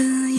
つい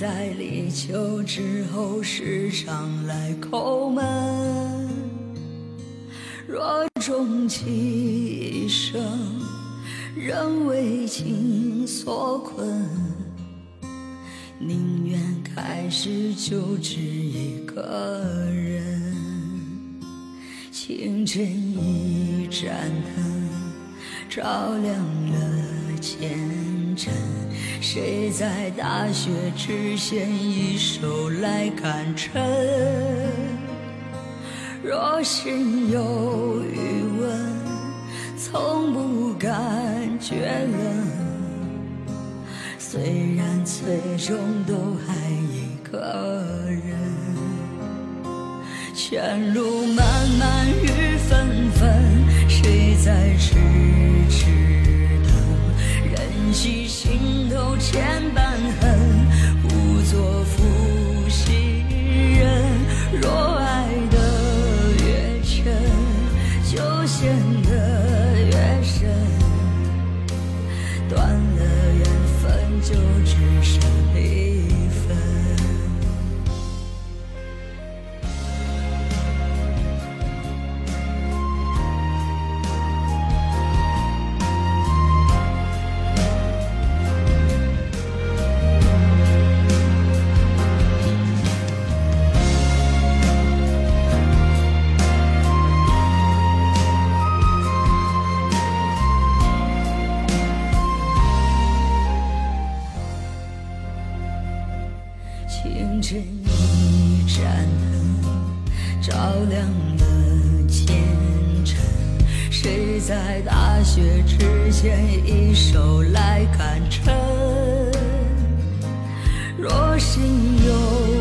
在立秋之后时常来叩门若终其一生仍为情所困宁愿开始就只一个人。清晨一盏灯照亮了前。尘，谁在大雪之前一手来赶尘？若心有余温，从不感觉冷。虽然最终都还一个人，前路漫漫雨纷纷，谁在痴痴牵绊。清晨一盏灯，照亮了前尘。谁在大雪之前一手来看尘？若心有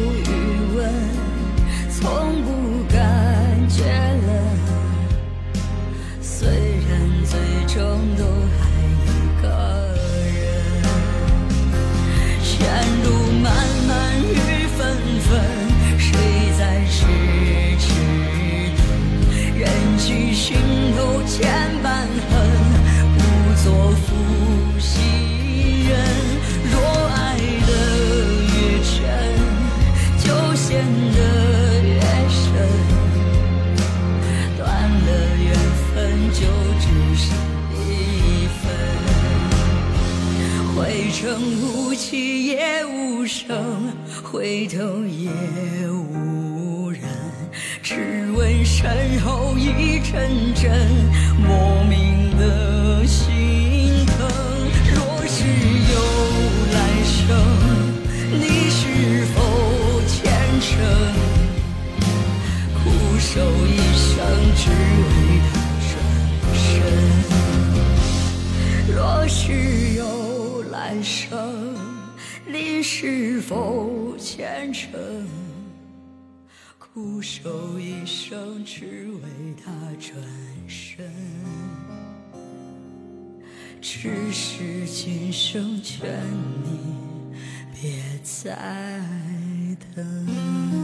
起也无声，回头也无人。只闻身后一阵阵莫名的心疼。若是有来生，你是否虔诚？苦守一生，只为他转身。若是有来生，你是否虔诚？苦守一生，只为他转身。只是今生劝你别再等。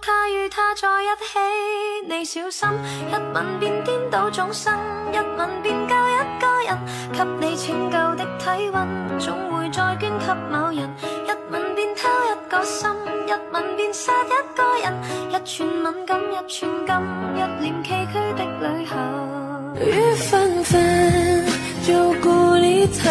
他与他在一起，你小心，一吻便颠倒众生，一吻便教一个人。给你拯救的体温，总会再捐给某人。一吻便偷一个心，一吻便杀一个人。一寸吻感，一寸金，一脸崎岖的旅行。雨纷纷，旧故里愁。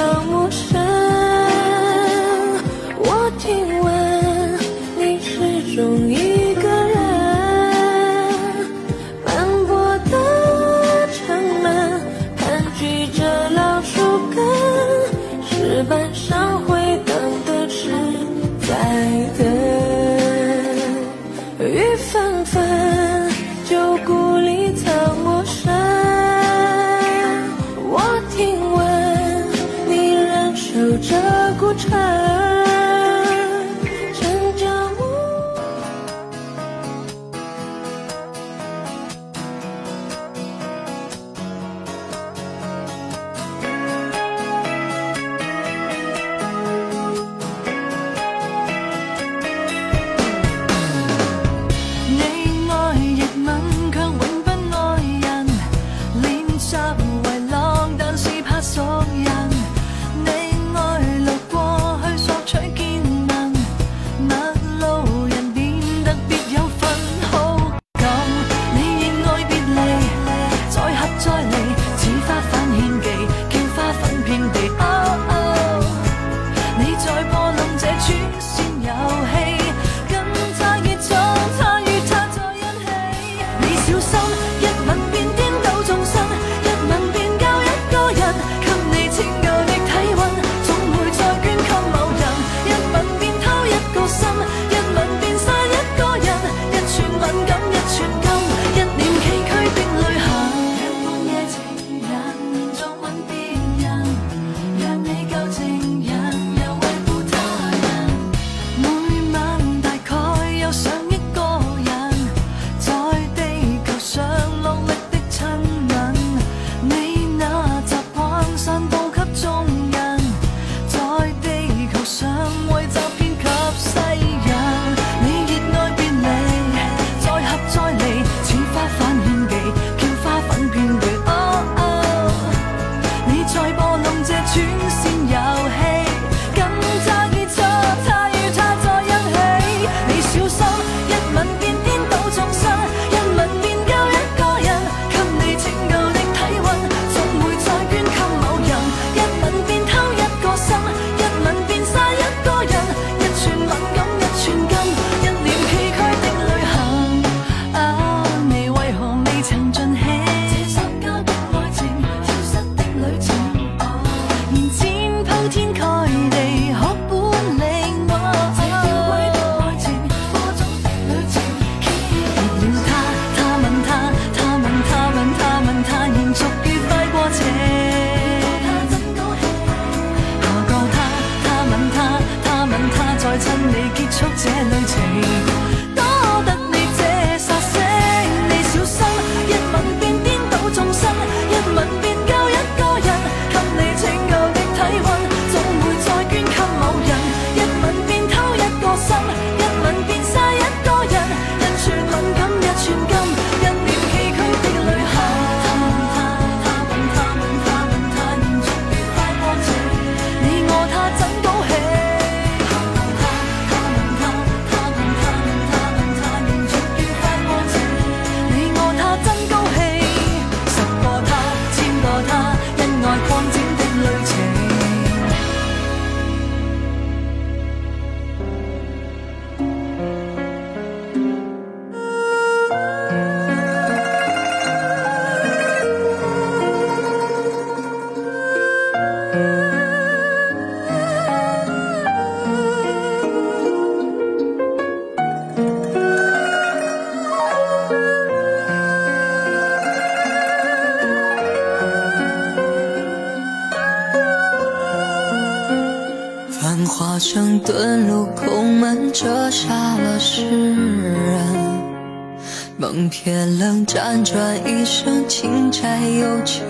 辗转一生，情债有几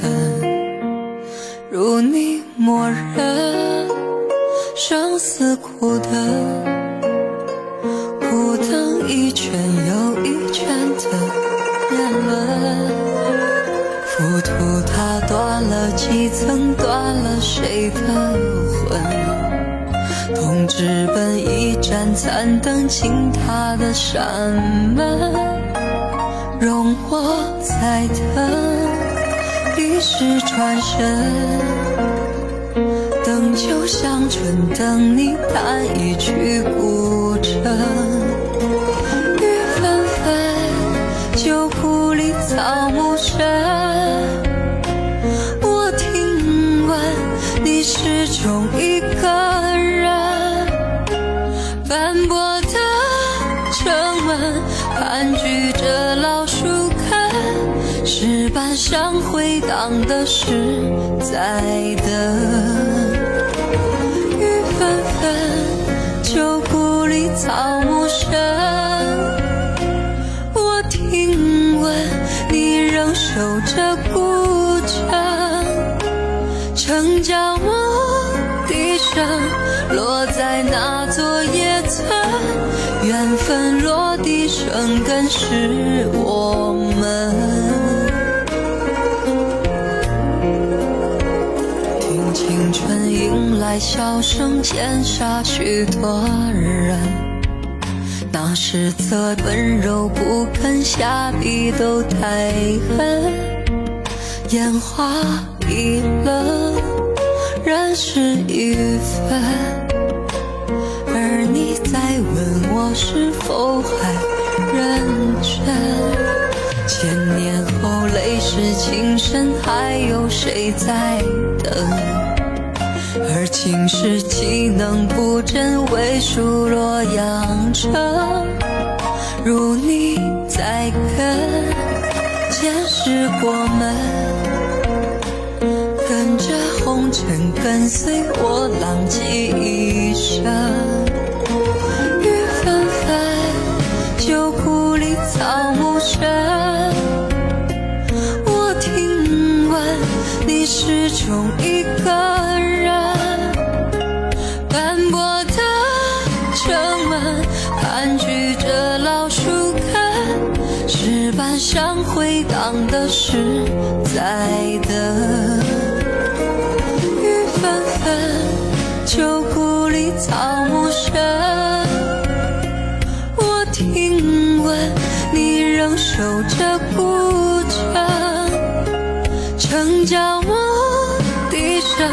本？如你默认，生死苦等，苦等一圈又一圈的年轮。浮屠塔断了几层，断了谁的魂？痛直奔一盏残灯，倾塌的山门，容我再等，一世转身，等酒香醇，等你弹一曲古筝。雨纷纷，旧故里草木深，我听闻你始终一个。上回荡的是在等。雨纷纷，旧故里草木深。我听闻你仍守着孤城，城郊牧笛声落在那座野村，缘分落地。生根是我迎来笑声，剪杀许多人。那是则温柔不肯下笔都太狠，烟花易冷，人事已分，而你在问我是否还。认真，千年后泪湿情深，还有谁在等？情事岂能不真？为数洛阳城，如你在跟，前世过门，跟着红尘，跟随我浪迹一生。雨纷纷，旧故里草木深，我听闻你始终一个荡的是在等。雨纷纷，旧故里草木深。我听闻你仍守着孤城，城郊牧笛声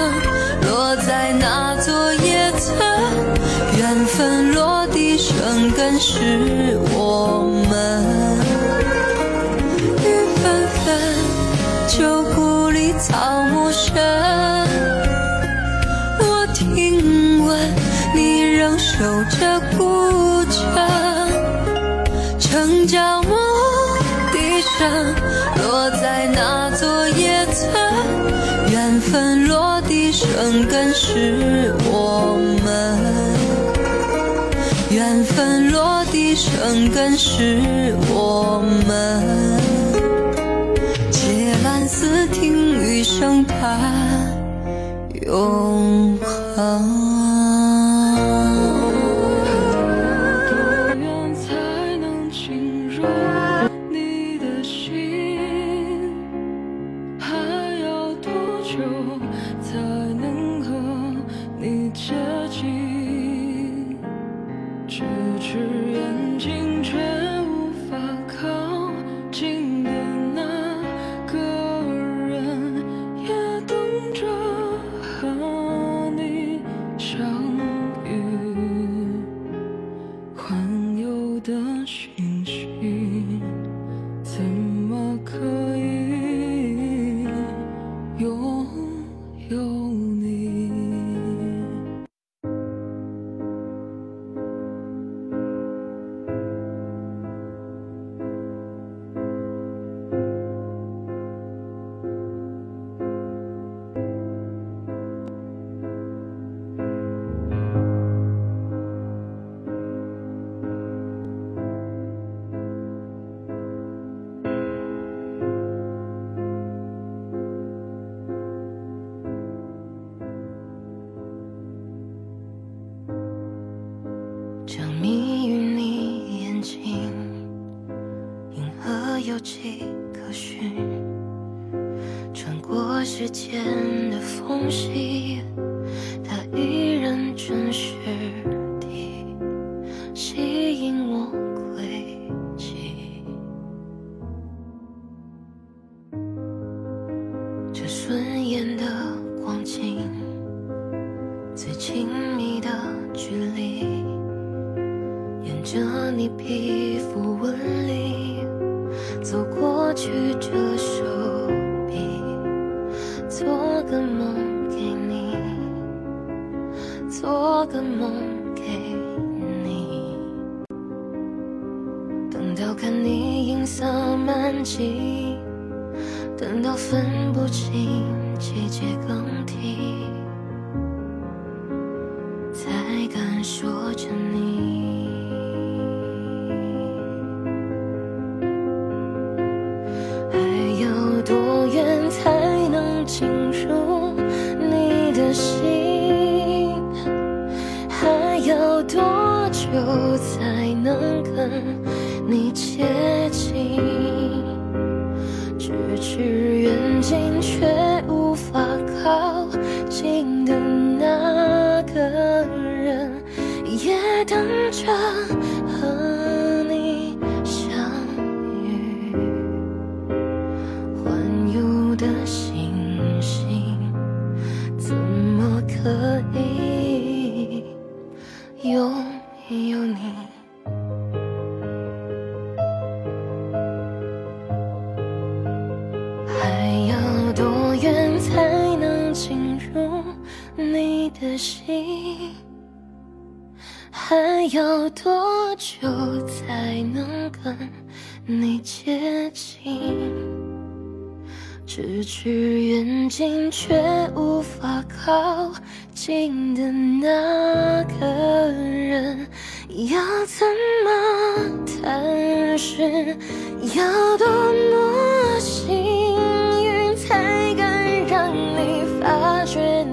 落在那座野村，缘分落地生根是生根是我们，缘分落地生根是我们。借蓝丝听雨声盼永恒。接近咫尺远近，却无法靠近的那个人，也等着。要多久才能跟你接近咫尺远近却无法靠近的那个人要怎么探寻？要多么幸运才敢让你发觉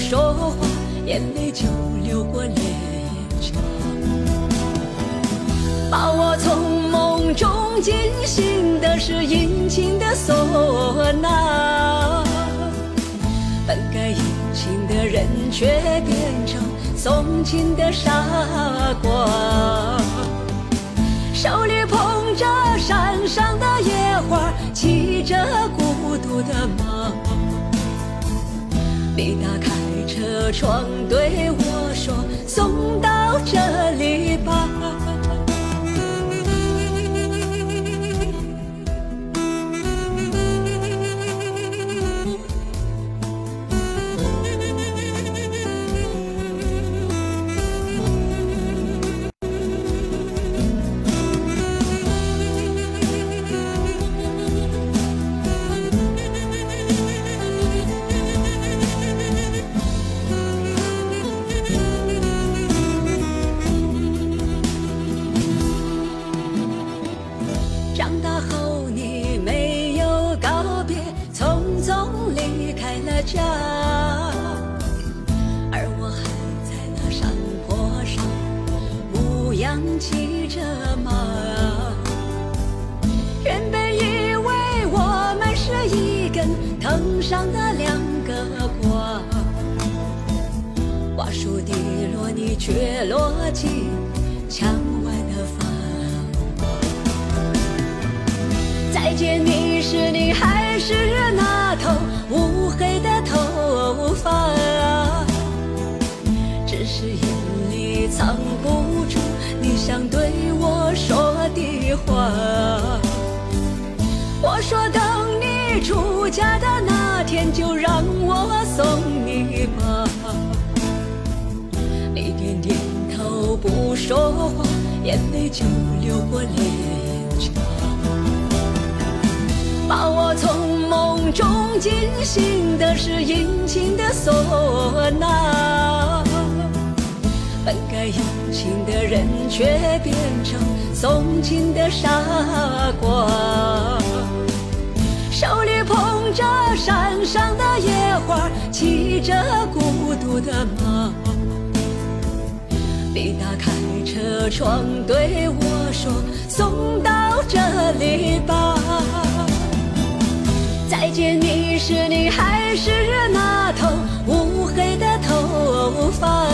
说话，眼泪就流过脸颊，把我从梦中惊醒的是殷勤的唢呐。本该殷勤的人，却变成送情的傻瓜。手里捧着山上的野花，骑着孤独的马。你打开窗对我说：“送到这里吧。”落，你却落进墙外的繁华。再见你时，你还是那头乌黑的头发，只是眼里藏不住你想对我说的话。我说等你出嫁的那天，就让我送你吧。你说话，眼泪就流过脸颊。把我从梦中惊醒的是殷勤的唢呐。本该殷勤的人，却变成送情的傻瓜。手里捧着山上的野花，骑着孤独的马。你打开车窗对我说：“送到这里吧。”再见你时，你还是那头乌黑的头发，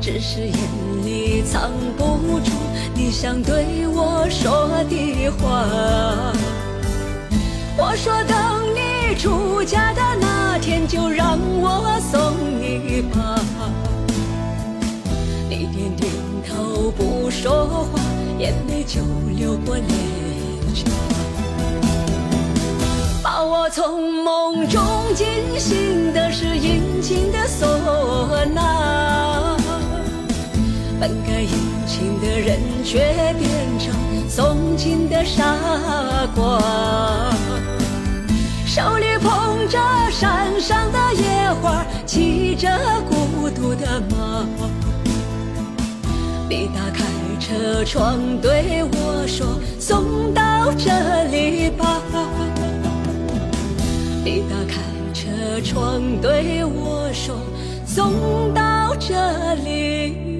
只是眼里藏不住你想对我说的话。我说等你出嫁的那天，就让我送你吧。你点点头不说话，眼泪就流过脸颊。把我从梦中惊醒的是殷勤的唢呐。本该殷勤的人，却变成送情的傻瓜。手里捧着山上的野花，骑着你打开车窗对我说：“送到这里吧。”你打开车窗对我说：“送到这里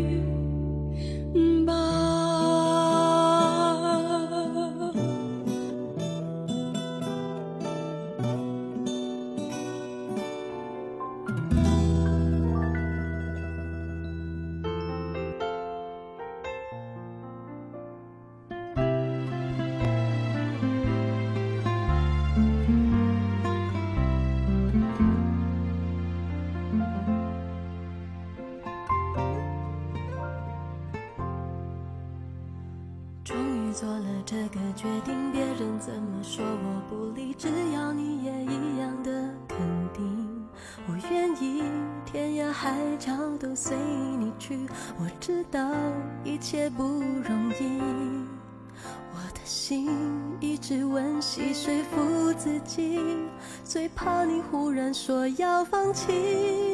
只温习说服自己最怕你忽然说要放弃。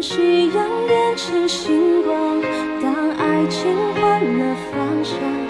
夕阳变成星光当爱情换了方向。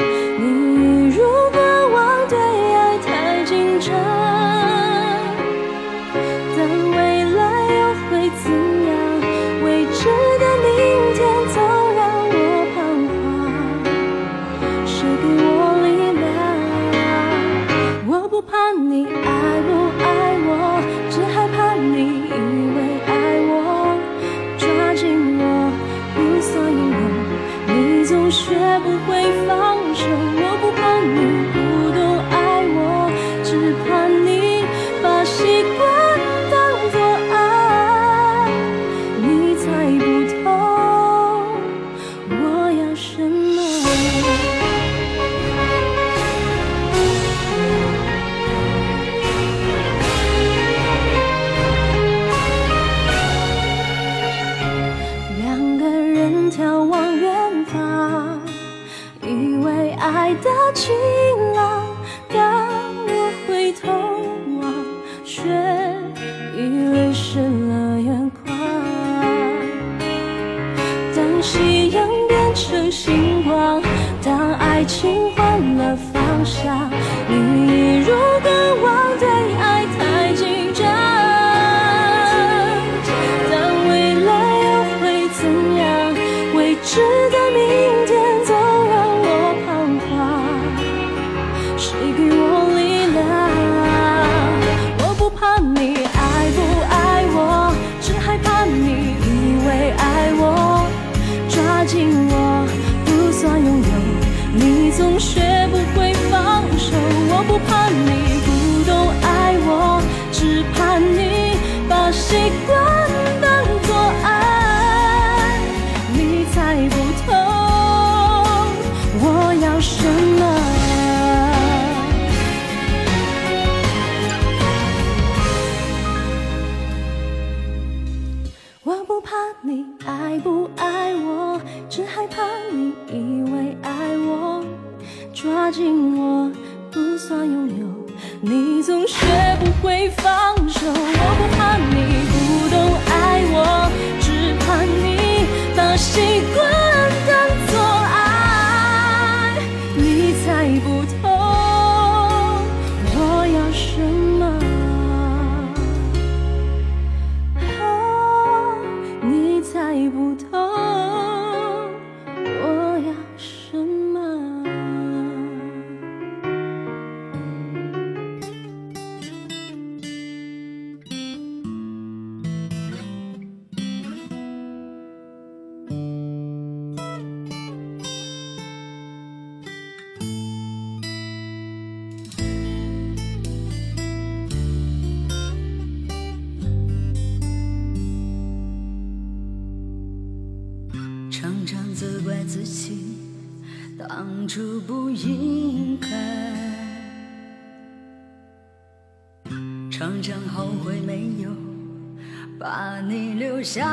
下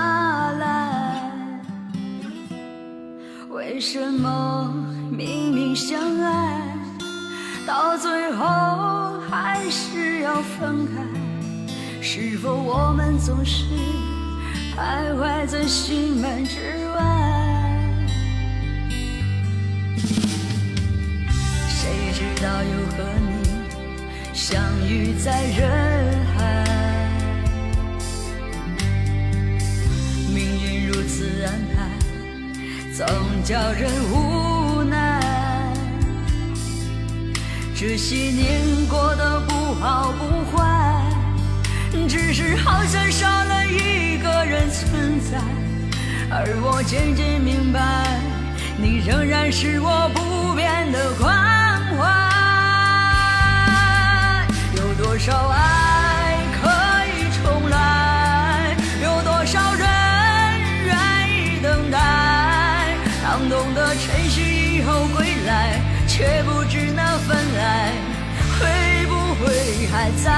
来。为什么明明相爱，到最后还是要分开？是否我们总是徘徊在心门之外？谁知道又和你相遇在人总叫人无奈。这些年过得不好不坏，只是好像少了一个人存在。而我渐渐明白，你仍然是我不变的关怀。有多少爱却不知那份爱会不会还在？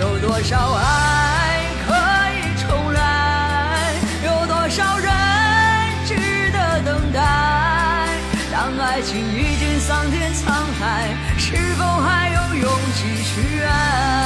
有多少爱可以重来？有多少人值得等待？当爱情已经桑田沧海，是否还有勇气去爱？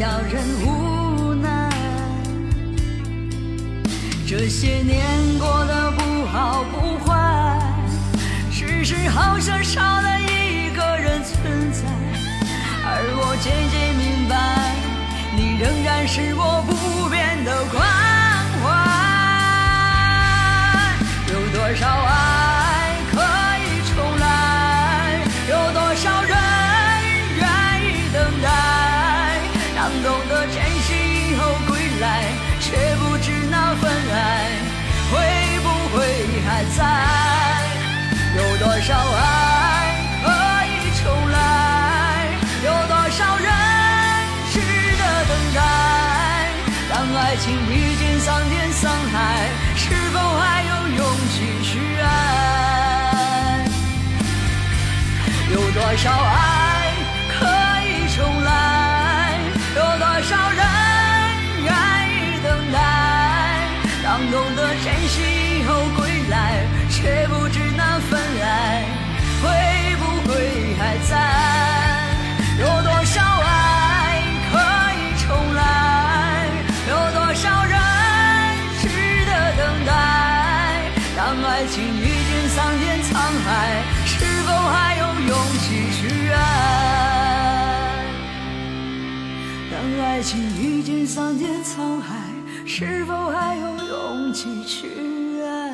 叫人无奈。这些年过得不好不坏，只是好像少了一个人存在。而我渐渐明白，你仍然是我不变的关怀。有多少爱还在，有多少爱可以重来，有多少人值得等待，当爱情已经桑田沧海，是否还有勇气去爱？有多少爱？桑田沧海，是否还有勇气去爱？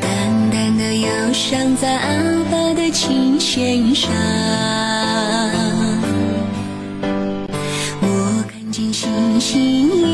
淡淡的忧伤在阿爸的琴弦上。我看见星星一。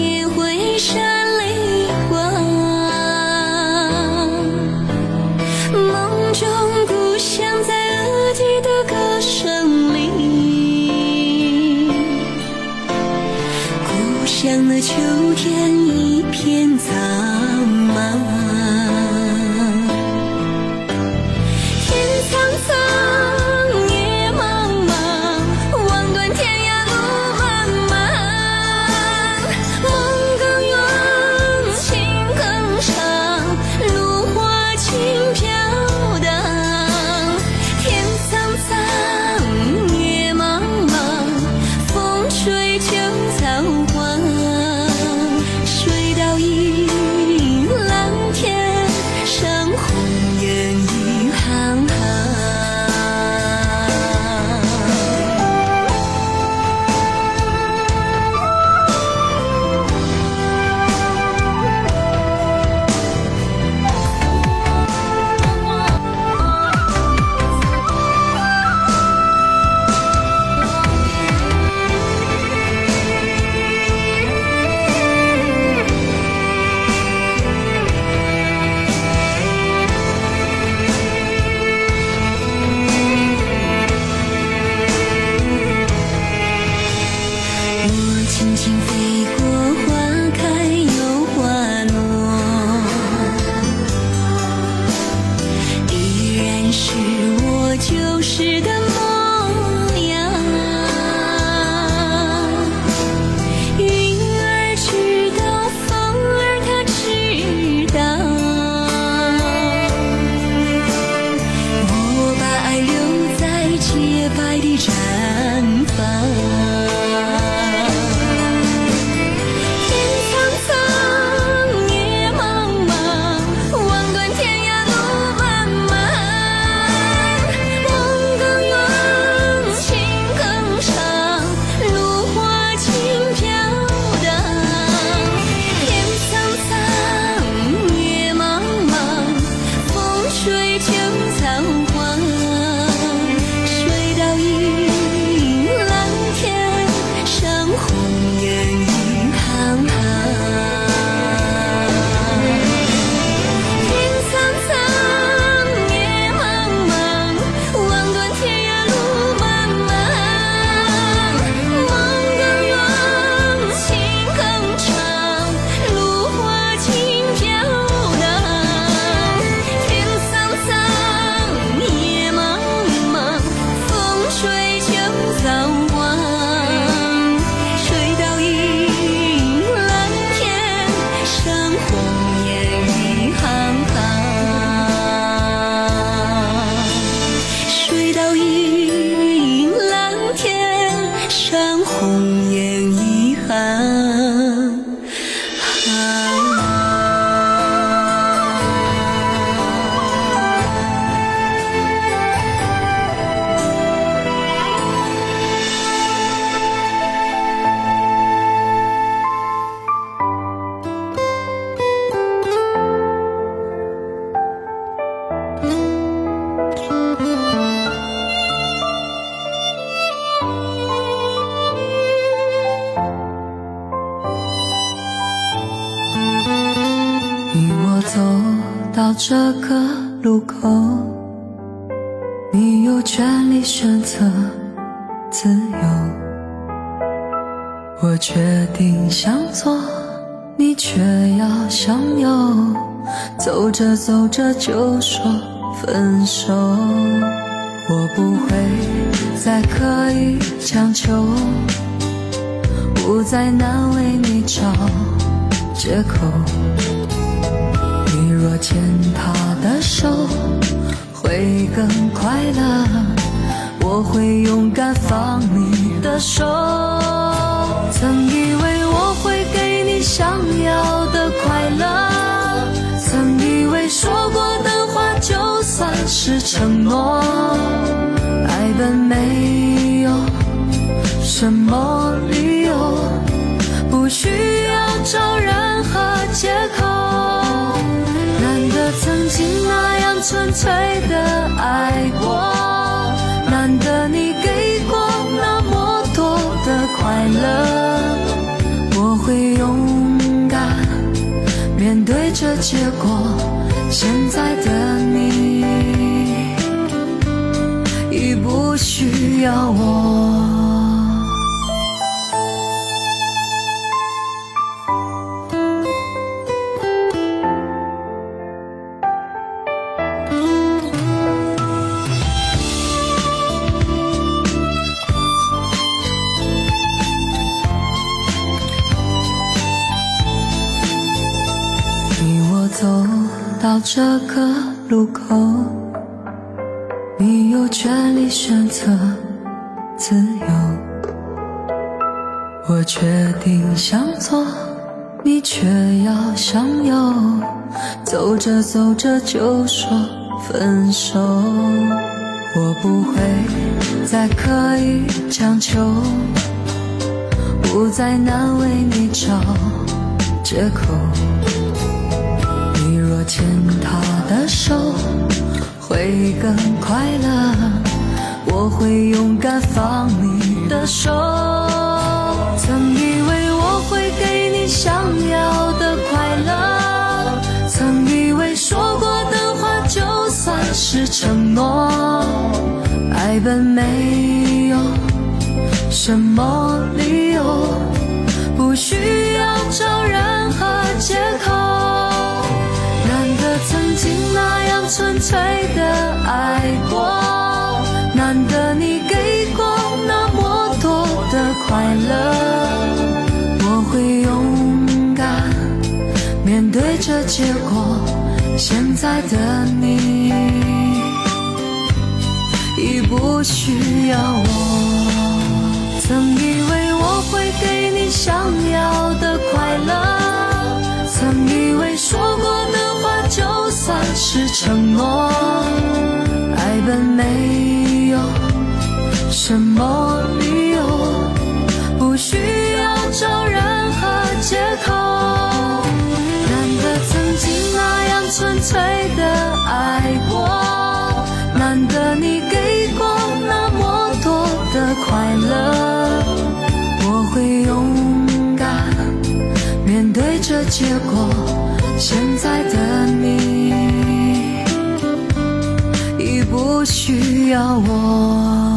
着走着就说分手。我不会再刻意强求，不再难为你找借口。你若牵他的手，会更快乐。我会勇敢放你的手。曾以为我会给你想要的快乐，曾以为说过的话就算是承诺。爱本没有什么理由，不需要找任何借口。难得曾经那样纯粹的爱过，难得你给过那么多的快乐，我会勇敢面对着结果。现在的你已不需要我。这个路口，你有权利选择自由。我决定向左，你却要向右，走着走着就说分手。我不会再刻意强求，不再难为你找借口。牵他的手，会更快乐。我会勇敢放你的手。曾以为我会给你想要的快乐，曾以为说过的话就算是承诺。爱本没有什么理由，不需要找任何借口。纯粹的爱过，难得你给过那么多的快乐，我会勇敢面对这结果。现在的你已不需要我，曾以为我会给你想要的快乐，曾以为算是承诺。爱本没有什么理由，不需要找任何借口。难得曾经那样纯粹的爱过，难得你给过那么多的快乐，我会勇敢面对这结果。现在的你已不需要我。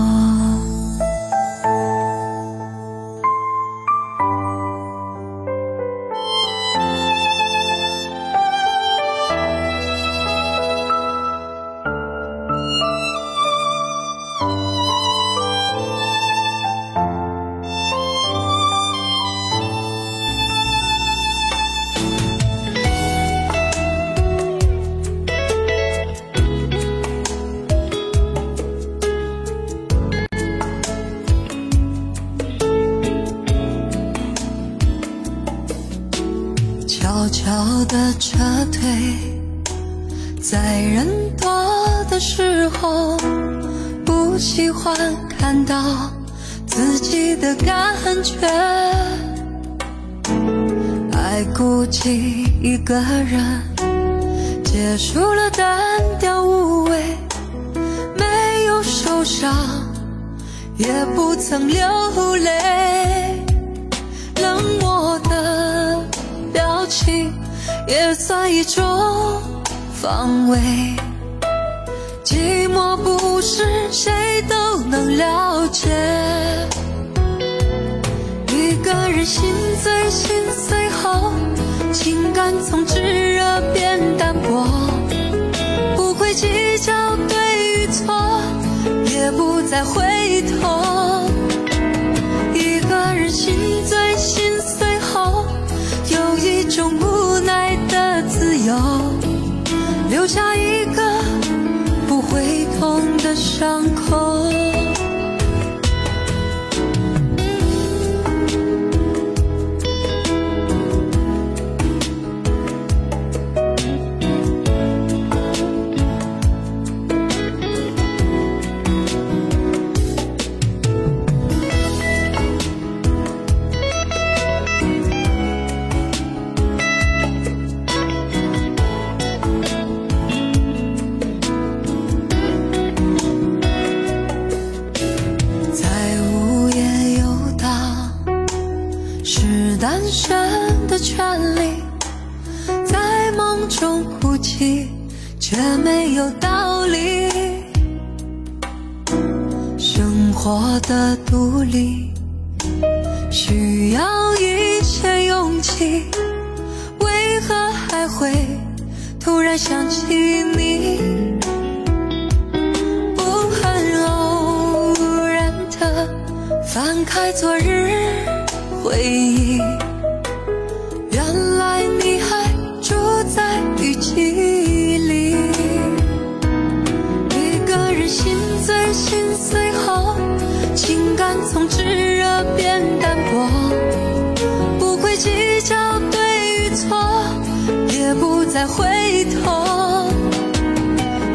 个人，结束了单调无味，没有受伤，也不曾流泪，冷漠的表情也算一种防卫。寂寞不是谁都能了解，一个人心醉心碎，从炙热变淡薄，不会计较对与错，也不再回头。一个人心醉心碎后，有一种无奈的自由，留下一个不。会痛的伤口。活得独立需要一些勇气，为何还会突然想起你？不很偶然的翻开昨日回忆，再回头。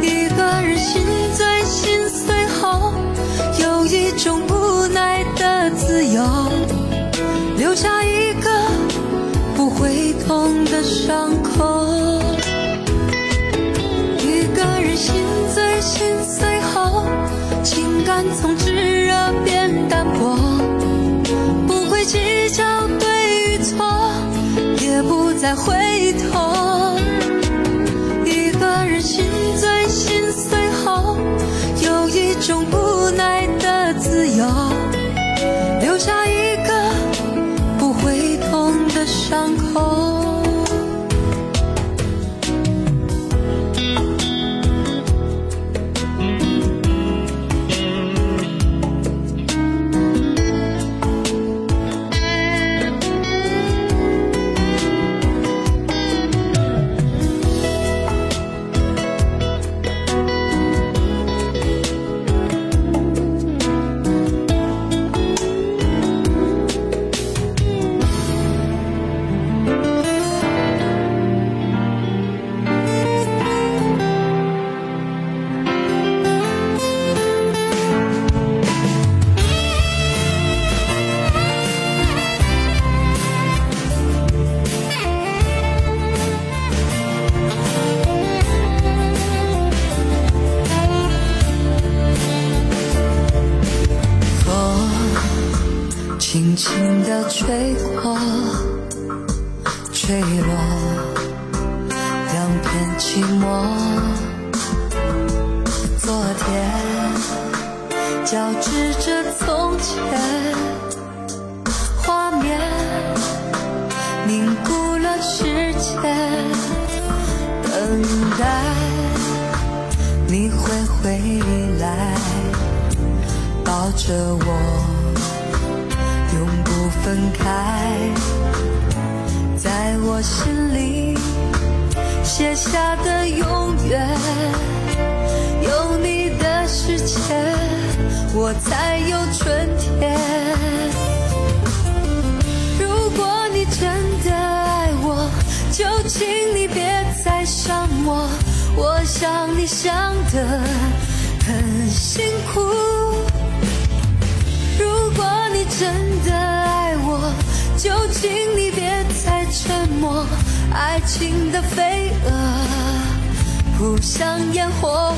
一个人心醉心碎后，有一种无奈的自由，留下一个不会痛的伤口。一个人心醉心碎后，情感从炙热变淡薄，不会。计较对与错，也不再回头。种无奈的自由，留下一个不会痛的伤口。春天，如果你真的爱我，就请你别再伤我。我想你想得很辛苦。如果你真的爱我，就请你别再沉默。爱情的飞蛾扑向烟火。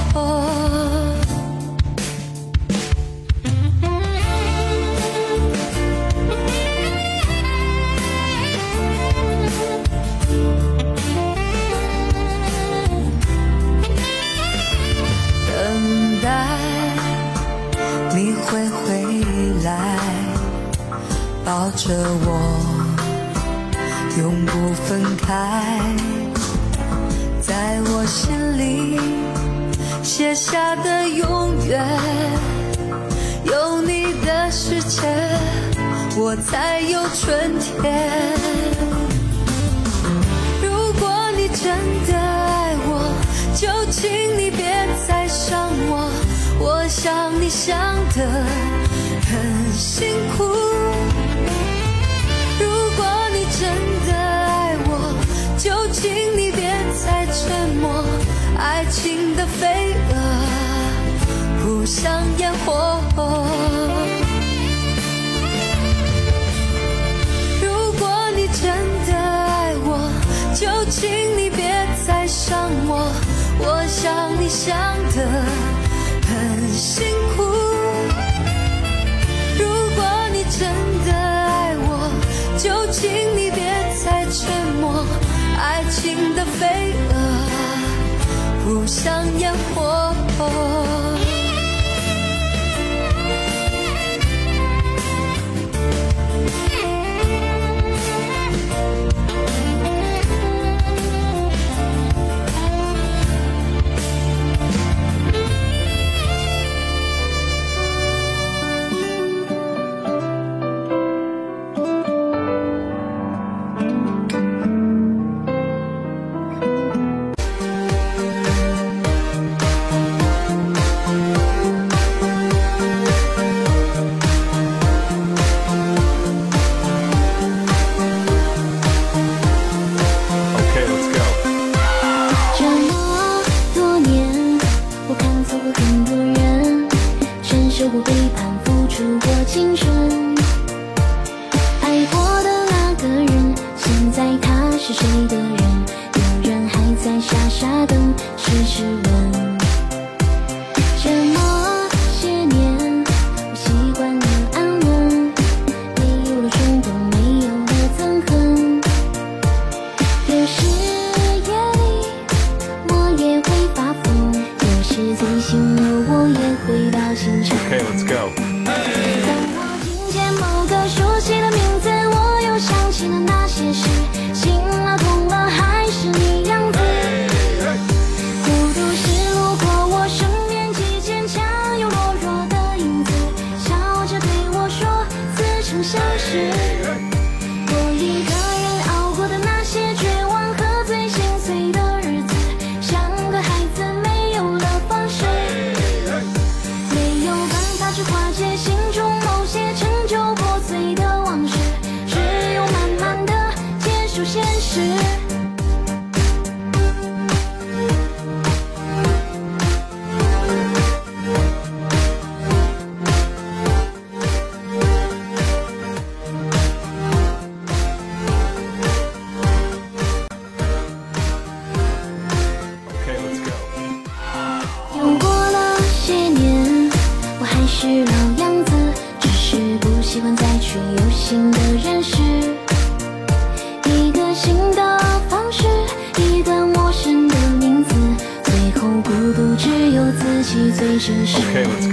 抱着我，永不分开。在我心里写下的永远，有你的世界，我才有春天。如果你真的爱我，就请你别再伤我。我想你想的很辛苦。真的爱我，就请你别再沉默。爱情的飞蛾扑向烟火，如果你真的爱我，就请你别再伤我。我想你想的。的飞蛾扑向烟火。是老样子只是不喜欢再去有新的认识。一个新的方式一个陌生的名字最后孤独只有自己最真实。